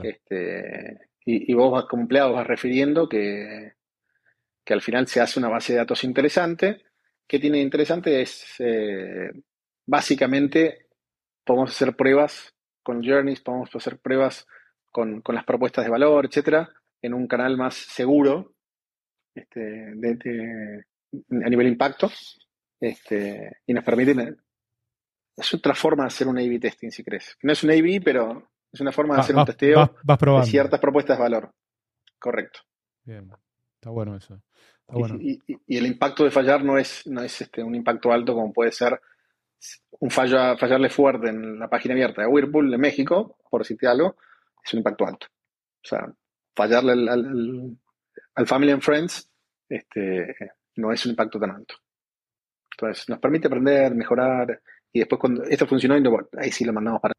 este, y, vos como empleado vas refiriendo que, que al final se hace una base de datos interesante ¿Qué tiene interesante? Es eh, básicamente podemos hacer pruebas con journeys, podemos hacer pruebas con, las propuestas de valor, etcétera, en un canal más seguro este, a nivel impacto. Este, y nos permite. Es otra forma de hacer un A-B testing, si crees. No es un A-B, pero es una forma de hacer un testeo de ciertas propuestas de valor. Correcto. Bien, está bueno eso. Y, el impacto de fallar no es, no es este, un impacto alto como puede ser un fallo, fallarle fuerte en la página abierta de Whirlpool de México, por decirte algo, es un impacto alto. O sea, fallarle al, Family and Friends este, no es un impacto tan alto. Entonces, nos permite aprender, mejorar, y después cuando esto funcionó, ahí sí lo mandamos para.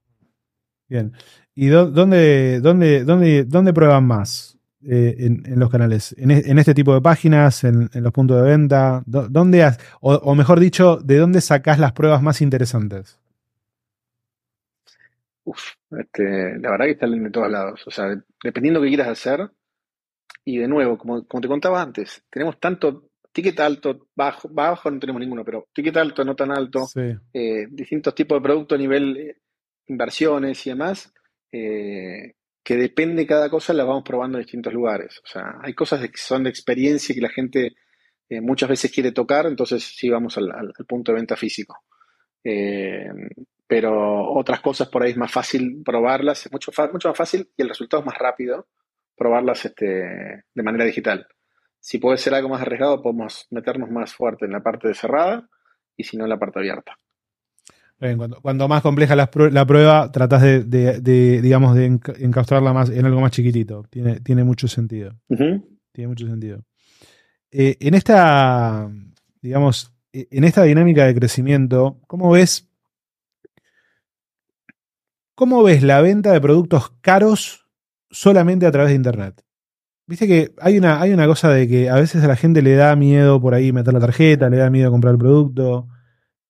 Bien. ¿Y dónde, dónde, dónde, dónde prueban más? Eh, en, los canales? ¿En, este tipo de páginas? ¿En, los puntos de venta? ¿Dónde o, mejor dicho, ¿de dónde sacás las pruebas más interesantes? Uf, este, la verdad que están de todos lados. O sea, dependiendo de qué quieras hacer. Y de nuevo, como, te contaba antes, tenemos tanto ticket alto, bajo, bajo no tenemos ninguno, pero ticket alto, no tan alto, eh, distintos tipos de productos a nivel eh, inversiones y demás, que depende de cada cosa, la vamos probando en distintos lugares. O sea, hay cosas que son de experiencia que la gente eh, muchas veces quiere tocar, entonces sí vamos al, punto de venta físico. Eh, pero otras cosas por ahí es más fácil probarlas, es mucho, más fácil y el resultado es más rápido probarlas este, de manera digital. Si puede ser algo más arriesgado, podemos meternos más fuerte en la parte cerrada y si no en la parte abierta. Cuando, más compleja la, prueba, tratas de, digamos, de encaustrarla más en algo más chiquitito. Tiene, tiene mucho sentido. Tiene mucho sentido. Eh, en esta, digamos, e, en esta dinámica de crecimiento, ¿cómo ves, cómo ves la venta de productos caros solamente a través de Internet? Viste que hay una, hay una cosa de que a veces a la gente le da miedo por ahí meter la tarjeta, le da miedo comprar el producto.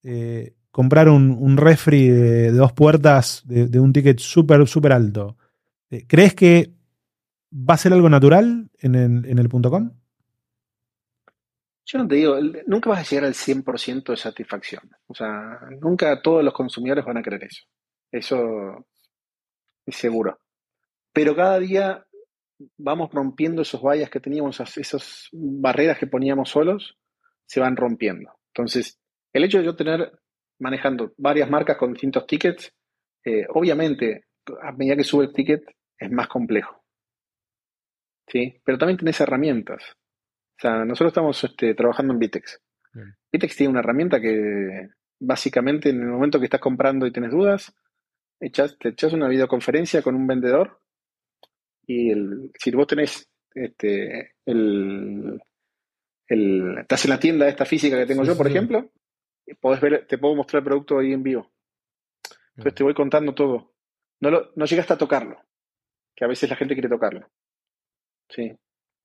Eh, comprar un, un, refri de, dos puertas de, un ticket súper, súper alto. Eh, ¿Crees que va a ser algo natural en el, en el .com? Yo no te digo, nunca vas a llegar al 100% de satisfacción. O sea, nunca todos los consumidores van a creer eso. Eso es seguro. Pero cada día vamos rompiendo esos vallas que teníamos, esas barreras que poníamos solos, se van rompiendo. Entonces, el hecho de yo tener manejando varias marcas con distintos tickets, eh, obviamente, a medida que sube el ticket, es más complejo. ¿Sí? Pero también tenés herramientas. O sea, nosotros estamos este, trabajando en Vitex. Vitex tiene una herramienta que básicamente en el momento que estás comprando y tienes dudas, echas, te echas una videoconferencia con un vendedor y el, si vos tenés este, el, el, estás en la tienda esta física que tengo yo, por ejemplo, podés ver, te puedo mostrar el producto ahí en vivo. Entonces te voy contando todo. No, lo, no llegaste a tocarlo, que a veces la gente quiere tocarlo. Sí.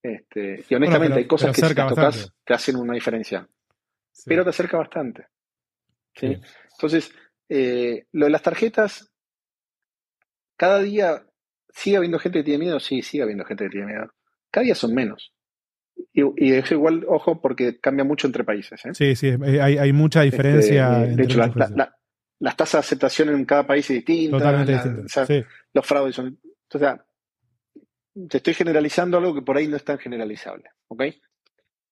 Este, y honestamente hay cosas que si te tocas te hacen una diferencia. Pero te acerca bastante. ¿sí? Entonces, eh, lo de las tarjetas, cada día sigue habiendo gente que tiene miedo, sí, sigue habiendo gente que tiene miedo. Cada día son menos. Y, y es igual, ojo, porque cambia mucho entre países. ¿eh? Sí, sí, hay, hay mucha este, diferencia. de hecho, las tasas de aceptación en cada país es distinta. Totalmente distinta. Los fraudes son. O sea, te estoy generalizando algo que por ahí no es tan generalizable, ¿ok?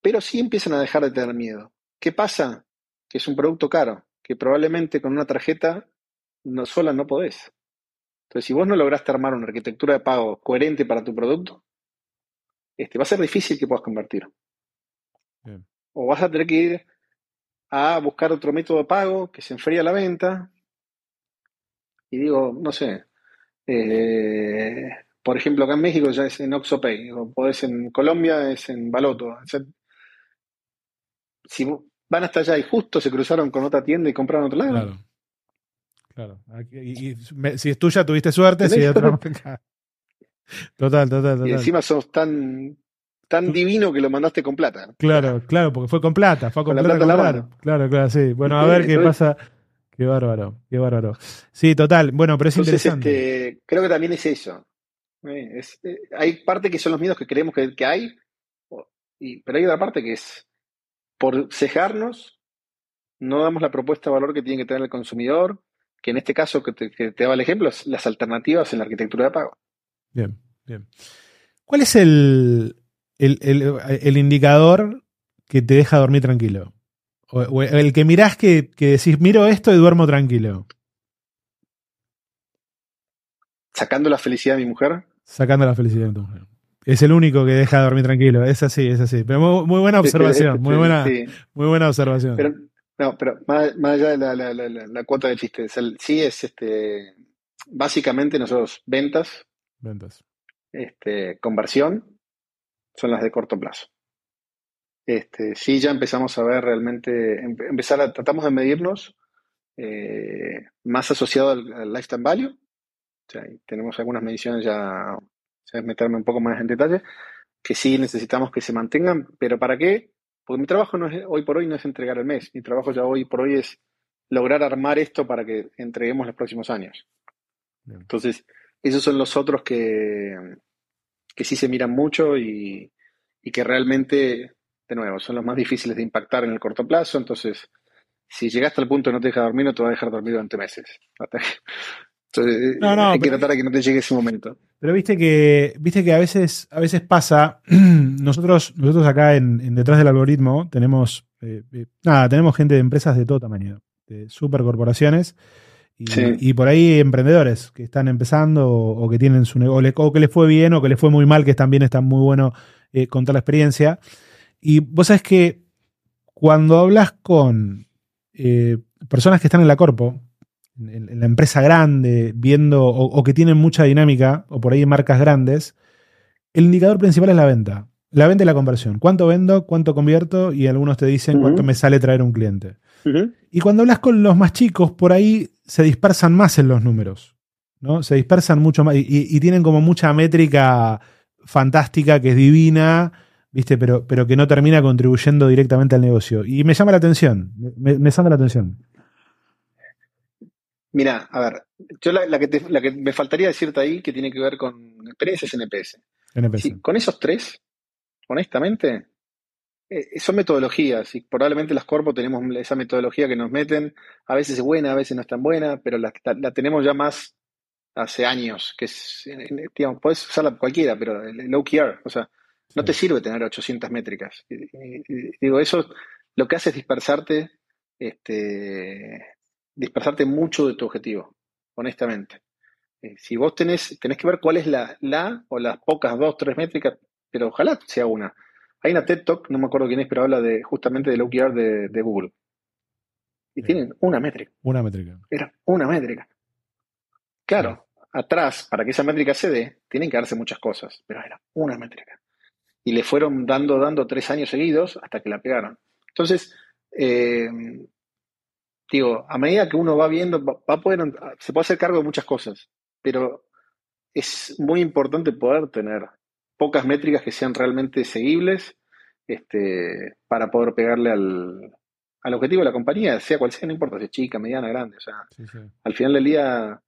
Pero sí empiezan a dejar de tener miedo. ¿Qué pasa? Que es un producto caro, que probablemente con una tarjeta no, sola no podés. Entonces, si vos no lograste armar una arquitectura de pago coherente para tu producto, este, va a ser difícil que puedas convertir. O vas a tener que ir a buscar otro método de pago que se enfría la venta. Y digo, no sé, eh, por ejemplo, acá en México ya es en OxoPay, o podés en Colombia es en Baloto. si van hasta allá y justo se cruzaron con otra tienda y compraron otro lado. Claro. Claro. y, si es tuya, tuviste suerte. Si es otra Total, total, total. Y encima sos tan, tan divino que lo mandaste con plata. Claro, claro, porque fue con plata. Fue con, plata, Claro, claro, sí. Bueno, a ver qué pasa. Qué bárbaro, qué bárbaro. Sí, total. Bueno, pero es interesante. Este, creo que también es eso. Eh, hay parte que son los miedos que creemos que, hay, pero hay otra parte que es por cejarnos, no damos la propuesta de valor que tiene que tener el consumidor, que en este caso que te, que daba el ejemplo, es las alternativas en la arquitectura de pago. Bien, bien. ¿Cuál es el, el, indicador que te deja dormir tranquilo? O, el que mirás que, que decís, miro esto y duermo tranquilo. ¿Sacando la felicidad de mi mujer? Sacando la felicidad de tu mujer. Es el único que deja de dormir tranquilo. Es así, es así. Pero muy, buena observación. Muy buena, muy buena observación. Pero, no, pero más, allá de la, cuota de chiste, sí es este básicamente nosotros ventas, ventas, este, conversión, son las de corto plazo. Este, sí, ya empezamos a ver realmente, empezar a, tratamos de medirnos eh, más asociado al, al lifetime value, tenemos algunas mediciones ya, ya meterme un poco más en detalle, que sí necesitamos que se mantengan, pero ¿para qué? Porque mi trabajo no es, hoy por hoy no es entregar el mes, mi trabajo ya hoy por hoy es lograr armar esto para que entreguemos los próximos años. Entonces, esos son los otros que, que sí se miran mucho y, y que realmente, de nuevo, son los más difíciles de impactar en el corto plazo. Entonces, si llegaste al punto de no te deja dormir, no te va a dejar dormir durante meses. Entonces, no, no, hay que tratar de que no te llegue ese momento. Pero viste que, viste que a veces, a veces pasa, nosotros, nosotros acá en, detrás del algoritmo tenemos, eh, eh, nada, tenemos gente de empresas de todo tamaño, de supercorporaciones, Y, por ahí emprendedores que están empezando o, que tienen su negocio, o que les fue bien o que les fue muy mal, que también están muy bueno eh, contar la experiencia. Y vos sabés que cuando hablas con eh, personas que están en la corpo, en, la empresa grande, viendo o, que tienen mucha dinámica, o por ahí marcas grandes, el indicador principal es la venta. La venta y la conversión. ¿Cuánto vendo? ¿Cuánto convierto? Y algunos te dicen cuánto me sale traer un cliente. Y cuando hablas con los más chicos, por ahí se dispersan más en los números. ¿no? Se dispersan mucho más y, tienen como mucha métrica fantástica que es divina, ¿viste? Pero, pero que no termina contribuyendo directamente al negocio. Y me llama la atención, me, me llama la atención. Mira, a ver, yo la, que la, que me faltaría decirte ahí que tiene que ver con experiencias NPS. NPS. con esos tres, honestamente, eh, son metodologías y probablemente las corpos tenemos esa metodología que nos meten, a veces es buena, a veces no es tan buena, pero la, tenemos ya más hace años, que es, digamos, puedes usarla cualquiera, pero el low o sea, no te sirve tener 800 métricas. digo, eso lo que hace es dispersarte, este, dispersarte mucho de tu objetivo, honestamente. Eh, si vos tenés, tenés que ver cuál es la, la o las pocas dos, tres métricas, pero ojalá sea una. Hay una TED Talk, no me acuerdo quién es, pero habla de justamente del OKR de, de Google. Y tienen una métrica. Una métrica. Era una métrica. Claro, atrás, para que esa métrica se dé, tienen que darse muchas cosas, pero era una métrica. Y le fueron dando, dando tres años seguidos hasta que la pegaron. Entonces, eh, digo, a medida que uno va viendo, va, a poder, se puede hacer cargo de muchas cosas, pero es muy importante poder tener pocas métricas que sean realmente seguibles este, para poder pegarle al, objetivo de la compañía, sea cual sea, no importa si es chica, mediana, grande. O sea, al final del día,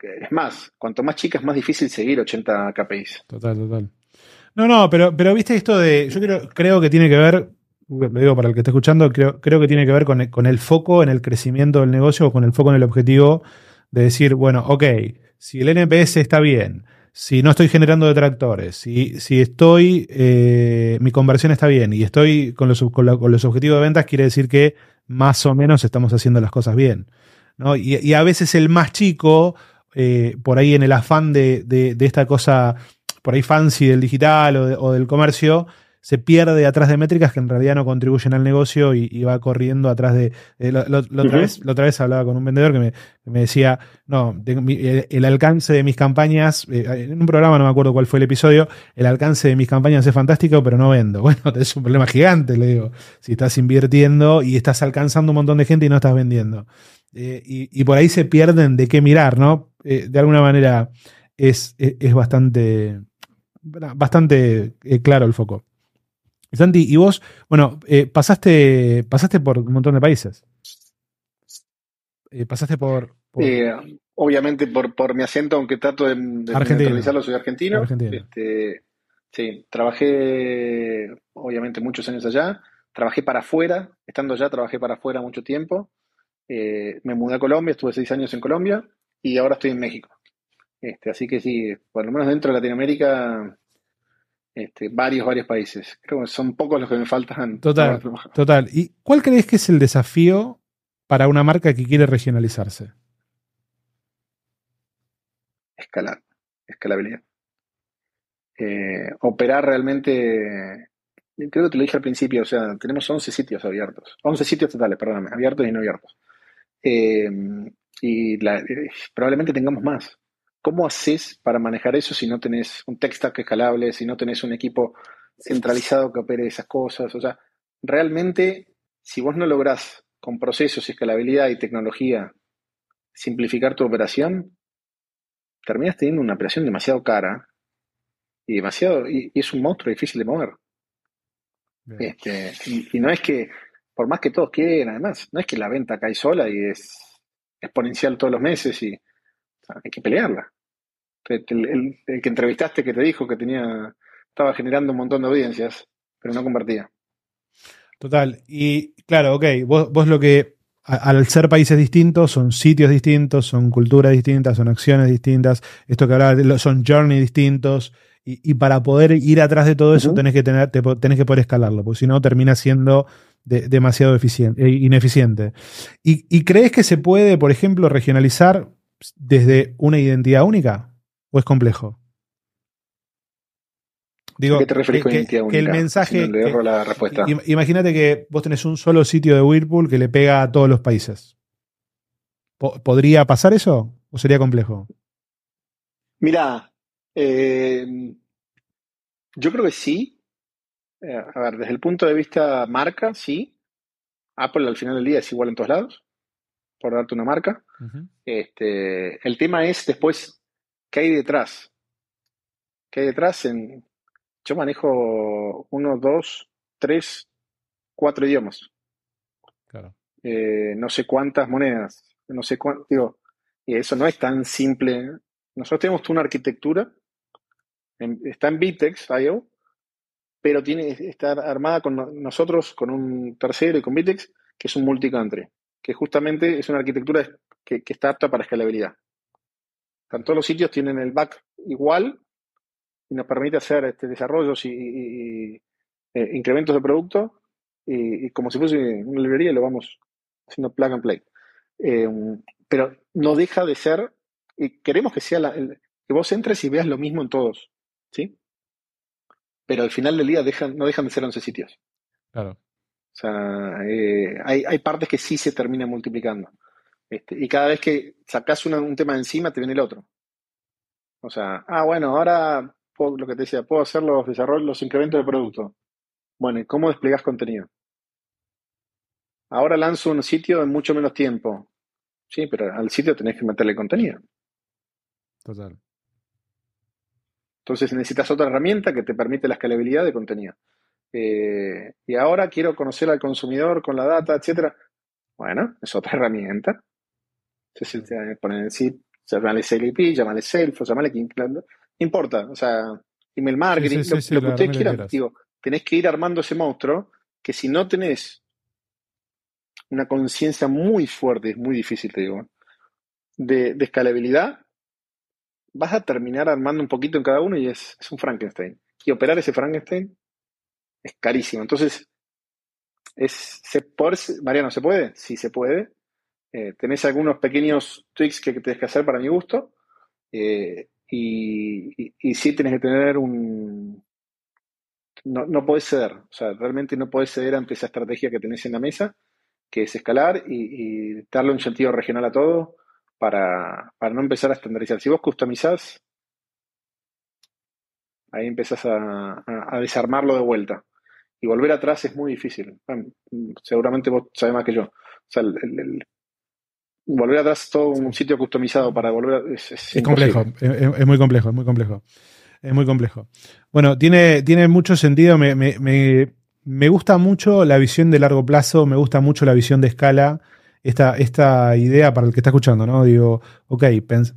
es más, cuanto más chica es más difícil seguir 80 KPIs. Total, total. No, no, pero, pero viste esto de, yo creo, creo que tiene que ver, lo digo para el que esté escuchando, creo, creo que tiene que ver con el, con el foco en el crecimiento del negocio o con el foco en el objetivo de decir, bueno, ok, si el NPS está bien, si no estoy generando detractores, si, si estoy, eh, mi conversión está bien y estoy con los, con, los objetivos de ventas, quiere decir que más o menos estamos haciendo las cosas bien. ¿no? Y, a veces el más chico, eh, por ahí en el afán de, de, esta cosa, por ahí fancy del digital o del comercio, se pierde atrás de métricas que en realidad no contribuyen al negocio y, va corriendo atrás de... Eh, la, otra vez, la, otra vez, hablaba con un vendedor que me, decía, no, el, alcance de mis campañas, eh, en un programa no me acuerdo cuál fue el episodio, el alcance de mis campañas es fantástico, pero no vendo. Bueno, es un problema gigante, le digo, si estás invirtiendo y estás alcanzando un montón de gente y no estás vendiendo. Eh, y, por ahí se pierden de qué mirar, ¿no? de alguna manera es, es bastante, bastante claro el foco. Santi, y vos, bueno, eh, pasaste, pasaste por un montón de países. Eh, pasaste por. Eh, obviamente por, por mi acento, aunque trato de, de soy argentino. Este, sí, trabajé obviamente muchos años allá. Trabajé para afuera, estando allá, trabajé para afuera mucho tiempo. me mudé a Colombia, estuve seis años en Colombia y ahora estoy en México. Este, así que sí, por lo menos dentro de Latinoamérica este, varios, varios países. Creo que son pocos los que me faltan. Total, total. ¿Y cuál crees que es el desafío para una marca que quiere regionalizarse? Escalar, escalabilidad. Eh, operar realmente, creo que te lo dije al principio, o sea, tenemos 11 sitios abiertos, 11 sitios totales, perdóname, abiertos y no abiertos. Eh, y eh, probablemente tengamos más. ¿Cómo haces para manejar eso si no tenés un tech stack escalable, si no tenés un equipo centralizado que opere esas cosas? O sea, realmente, si vos no lográs con procesos, escalabilidad y tecnología simplificar tu operación, terminas teniendo una operación demasiado cara y demasiado y, es un monstruo difícil de mover. Este, y, no es que, por más que todos quieran, además, no es que la venta cae sola y es exponencial todos los meses y hay que pelearla. El, que entrevistaste que te dijo que tenía estaba generando un montón de audiencias, pero no compartía. Total. Y claro, ok, vos, vos lo que, al ser países distintos, son sitios distintos, son culturas distintas, son acciones distintas, esto que hablaba, son journey distintos, y, para poder ir atrás de todo eso tenés que tener, tenés que poder escalarlo, porque si no termina siendo demasiado eficiente, eh, ineficiente. ¿Y, crees que se puede, por ejemplo, regionalizar desde una identidad única? ¿O es complejo? Digo, ¿Qué te refieres con identidad única? Que el mensaje. la respuesta. Imagínate que vos tenés un solo sitio de Whirlpool que le pega a todos los países. ¿Podría pasar eso? ¿O sería complejo? Mira, eh, yo creo que sí. Eh, a ver, desde el punto de vista marca, sí. Apple al final del día es igual en todos lados, por darte una marca. este, el tema es después, ¿qué hay detrás? ¿Qué hay detrás? En, yo manejo uno, dos, tres, cuatro idiomas. Claro. Eh, no sé cuántas monedas, no sé cuánto, digo, y eso no es tan simple. Nosotros tenemos una arquitectura, está en Vitex, IO, pero tiene, está armada con nosotros, con un tercero y con Vitex, que es un multicountry, que justamente es una arquitectura que, está apta para escalabilidad. todos los sitios tienen el back igual y nos permite hacer este, desarrollos y, eh, incrementos de producto y, como si fuese una librería lo vamos haciendo plug and play. Eh, pero no deja de ser, y queremos que sea la, que vos entres y veas lo mismo en todos, ¿sí? Pero al final del día dejan, no dejan de ser 11 sitios. Claro. O sea, eh, hay, hay, partes que sí se terminan multiplicando. Este, y cada vez que sacas un tema de encima, te viene el otro. O sea, ah, bueno, ahora lo que te decía, puedo hacer los desarrollos, los incrementos de producto. Bueno, ¿y cómo desplegas contenido? Ahora lanzo un sitio en mucho menos tiempo. Sí, pero al sitio tenés que meterle contenido. Total. Entonces necesitas otra herramienta que te permite la escalabilidad de contenido. Eh, y ahora quiero conocer al consumidor con la data, etcétera. Bueno, es otra herramienta. Entonces, ponen sí, llamale CLP, llamale Salesforce, llamale no importa, o sea, email marketing, lo, lo, que ustedes quieran. Digo, tenés que ir armando ese monstruo que si no tenés una conciencia muy fuerte, es muy difícil, te digo, de, escalabilidad, vas a terminar armando un poquito en cada uno y es, un Frankenstein. Y operar ese Frankenstein es carísimo. Entonces, es, se, Mariano, ¿se puede? Sí, se puede. Eh, tenés algunos pequeños tweaks que tenés que hacer para mi gusto. Eh, y, y, sí tenés que tener un... No, no podés ceder, o sea, realmente no podés ceder ante esa estrategia que tenés en la mesa que es escalar y, darle un sentido regional a todo para, no empezar a estandarizar. Si vos customizás, ahí empezás a, desarmarlo de vuelta. Y volver atrás es muy difícil. seguramente vos sabés más que yo. O sea, volver atrás todo un sitio customizado para volver a, es, complejo, es, muy complejo, es muy complejo. Es muy complejo. Bueno, tiene, tiene mucho sentido. me, me gusta mucho la visión de largo plazo, me gusta mucho la visión de escala, esta, esta idea para el que está escuchando, ¿no? Digo, ok,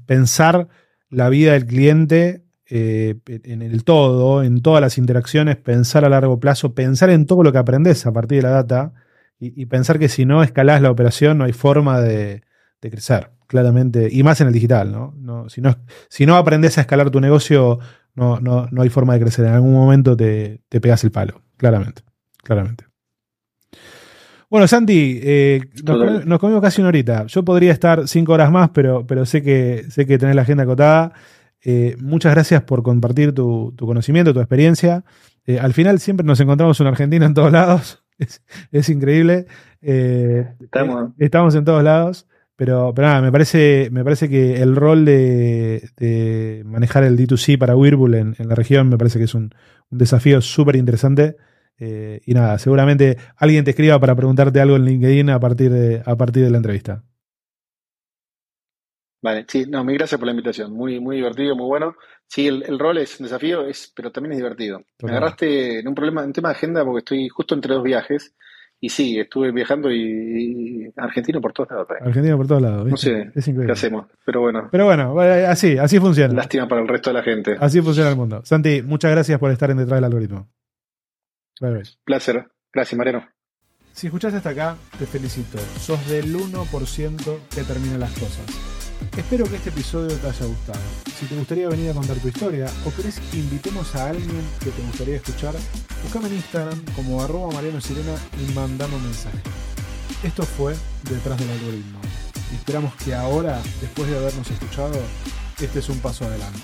pensar la vida del cliente eh, en el todo, en todas las interacciones, pensar a largo plazo, pensar en todo lo que aprendes a partir de la data y, pensar que si no escalás la operación no hay forma de, crecer, claramente, y más en el digital, ¿no? no, si, no si no aprendes a escalar tu negocio, no, no, no hay forma de crecer, en algún momento te, te pegas el palo, claramente claramente. Bueno, Santi, eh, nos, comimos, casi una horita. Yo podría estar cinco horas más, pero, pero sé, que, sé que tenés la agenda acotada. Eh, muchas gracias por compartir tu, conocimiento, tu experiencia. Eh, al final siempre nos encontramos en Argentina en todos lados. Es, increíble. estamos. en todos lados. Pero, pero nada, me parece, me parece que el rol de, manejar el D2C para Whirlpool en, la región me parece que es un, un desafío súper interesante. Eh, y nada, seguramente alguien te escriba para preguntarte algo en LinkedIn a partir de, a partir de la entrevista. Vale, sí, no, mil gracias por la invitación. Muy, muy divertido, muy bueno. Sí, el, rol es un desafío, es, pero también es divertido. Me agarraste en un problema, en tema de agenda, porque estoy justo entre dos viajes. Y sí, estuve viajando y, argentino por todos lados. Argentino por todos lados. No sé qué hacemos, pero bueno. Pero bueno, así, así funciona. Lástima para el resto de la gente. Así funciona el mundo. Santi, muchas gracias por estar en detrás del algoritmo. Placer. Gracias, Mariano. Si escuchaste hasta acá, te felicito. Sos del 1% que termina las cosas. Espero que este episodio te haya gustado. Si te gustaría venir a contar tu historia o querés que invitemos a alguien que te gustaría escuchar, buscame en Instagram como arroba Mariano Sirena y mandame un mensaje. Esto fue Detrás del Algoritmo. Esperamos que ahora, después de habernos escuchado, este es un paso adelante.